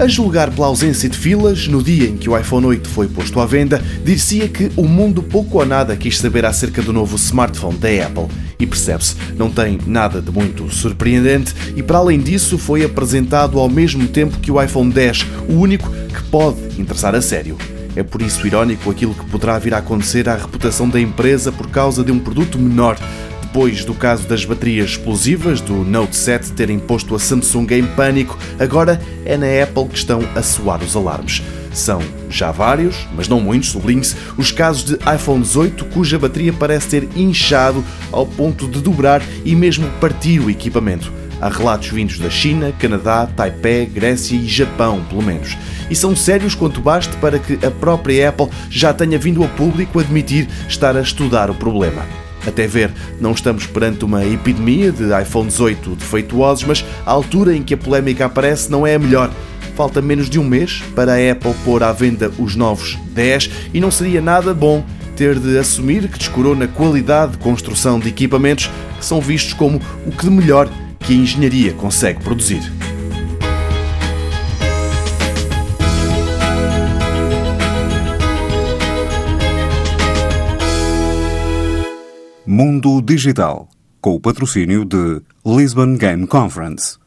A julgar pela ausência de filas, no dia em que o iPhone 8 foi posto à venda, dir-se-ia que o mundo pouco ou nada quis saber acerca do novo smartphone da Apple. E percebe-se, não tem nada de muito surpreendente e, para além disso, foi apresentado ao mesmo tempo que o iPhone 10, o único que pode interessar a sério. É por isso irónico aquilo que poderá vir a acontecer à reputação da empresa por causa de um produto menor depois do caso das baterias explosivas do Note 7 terem posto a Samsung em pânico, agora é na Apple que estão a soar os alarmes. São já vários, mas não muitos, sublinhe-se, os casos de iPhone 8 cuja bateria parece ter inchado ao ponto de dobrar e mesmo partir o equipamento. Há relatos vindos da China, Canadá, Taipei, Grécia e Japão, pelo menos. E são sérios quanto baste para que a própria Apple já tenha vindo ao público admitir estar a estudar o problema. Até ver, não estamos perante uma epidemia de iPhones 8 defeituosos, mas a altura em que a polémica aparece não é a melhor. Falta menos de um mês para a Apple pôr à venda os novos 10 e não seria nada bom ter de assumir que descurou na qualidade de construção de equipamentos que são vistos como o que de melhor que a engenharia consegue produzir. Mundo Digital, com o patrocínio de Lisbon Game Conference.